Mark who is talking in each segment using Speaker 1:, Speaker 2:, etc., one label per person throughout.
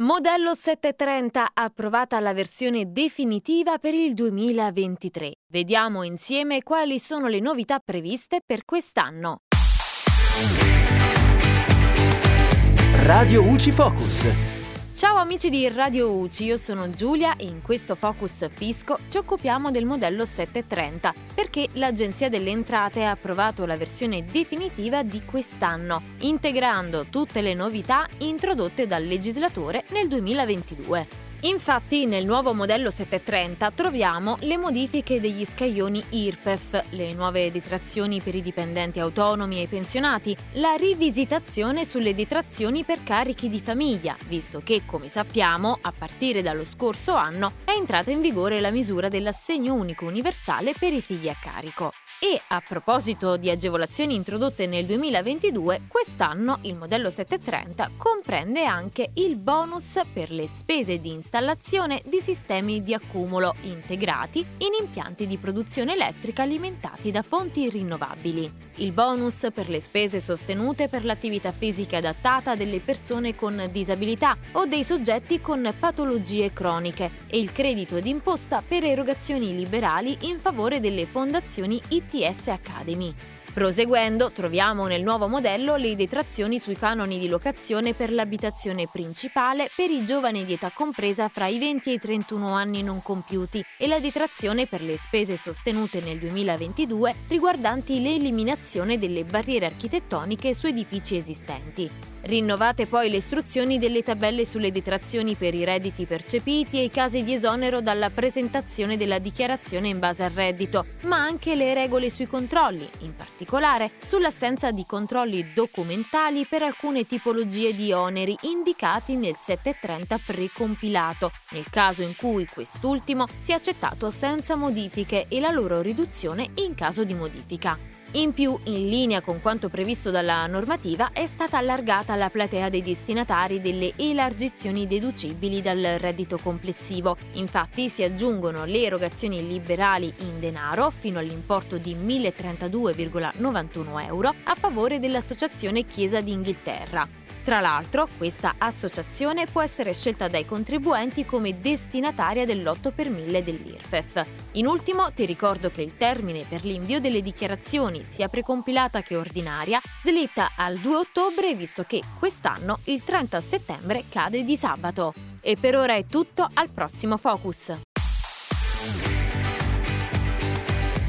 Speaker 1: Modello 730 approvata la versione definitiva per il 2023. Vediamo insieme quali sono le novità previste per quest'anno.
Speaker 2: Radio UCI Focus.
Speaker 1: Ciao amici di Radio UCI, io sono Giulia e in questo Focus Fisco ci occupiamo del modello 730 perché l'Agenzia delle Entrate ha approvato la versione definitiva di quest'anno, integrando tutte le novità introdotte dal legislatore nel 2022. Infatti nel nuovo modello 730 troviamo le modifiche degli scaglioni IRPEF, le nuove detrazioni per i dipendenti autonomi e i pensionati, la rivisitazione sulle detrazioni per carichi di famiglia, visto che, come sappiamo, a partire dallo scorso anno è entrata in vigore la misura dell'assegno unico universale per i figli a carico. E a proposito di agevolazioni introdotte nel 2022, quest'anno il modello 730 comprende anche il bonus per le spese di installazione di sistemi di accumulo integrati in impianti di produzione elettrica alimentati da fonti rinnovabili. Il bonus per le spese sostenute per l'attività fisica adattata delle persone con disabilità o dei soggetti con patologie croniche e il credito d'imposta per erogazioni liberali in favore delle fondazioni IT ITS Academy. Proseguendo, troviamo nel nuovo modello le detrazioni sui canoni di locazione per l'abitazione principale per i giovani di età compresa fra i 20 e i 31 anni non compiuti e la detrazione per le spese sostenute nel 2022 riguardanti l'eliminazione delle barriere architettoniche su edifici esistenti. Rinnovate poi le istruzioni delle tabelle sulle detrazioni per i redditi percepiti e i casi di esonero dalla presentazione della dichiarazione in base al reddito, ma anche le regole sui controlli, in particolare sull'assenza di controlli documentali per alcune tipologie di oneri indicati nel 730 precompilato, nel caso in cui quest'ultimo sia accettato senza modifiche e la loro riduzione in caso di modifica. In più, in linea con quanto previsto dalla normativa, è stata allargata la platea dei destinatari delle elargizioni deducibili dal reddito complessivo. Infatti si aggiungono le erogazioni liberali in denaro fino all'importo di 1.032,91 euro a favore dell'Associazione Chiesa d'Inghilterra, tra l'altro, questa associazione può essere scelta dai contribuenti come destinataria dell'8 per 1000 dell'IRPEF. In ultimo, ti ricordo che il termine per l'invio delle dichiarazioni, sia precompilata che ordinaria, slitta al 2 ottobre visto che quest'anno il 30 settembre cade di sabato. E per ora è tutto, al prossimo Focus.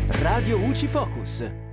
Speaker 2: Radio UCI Focus.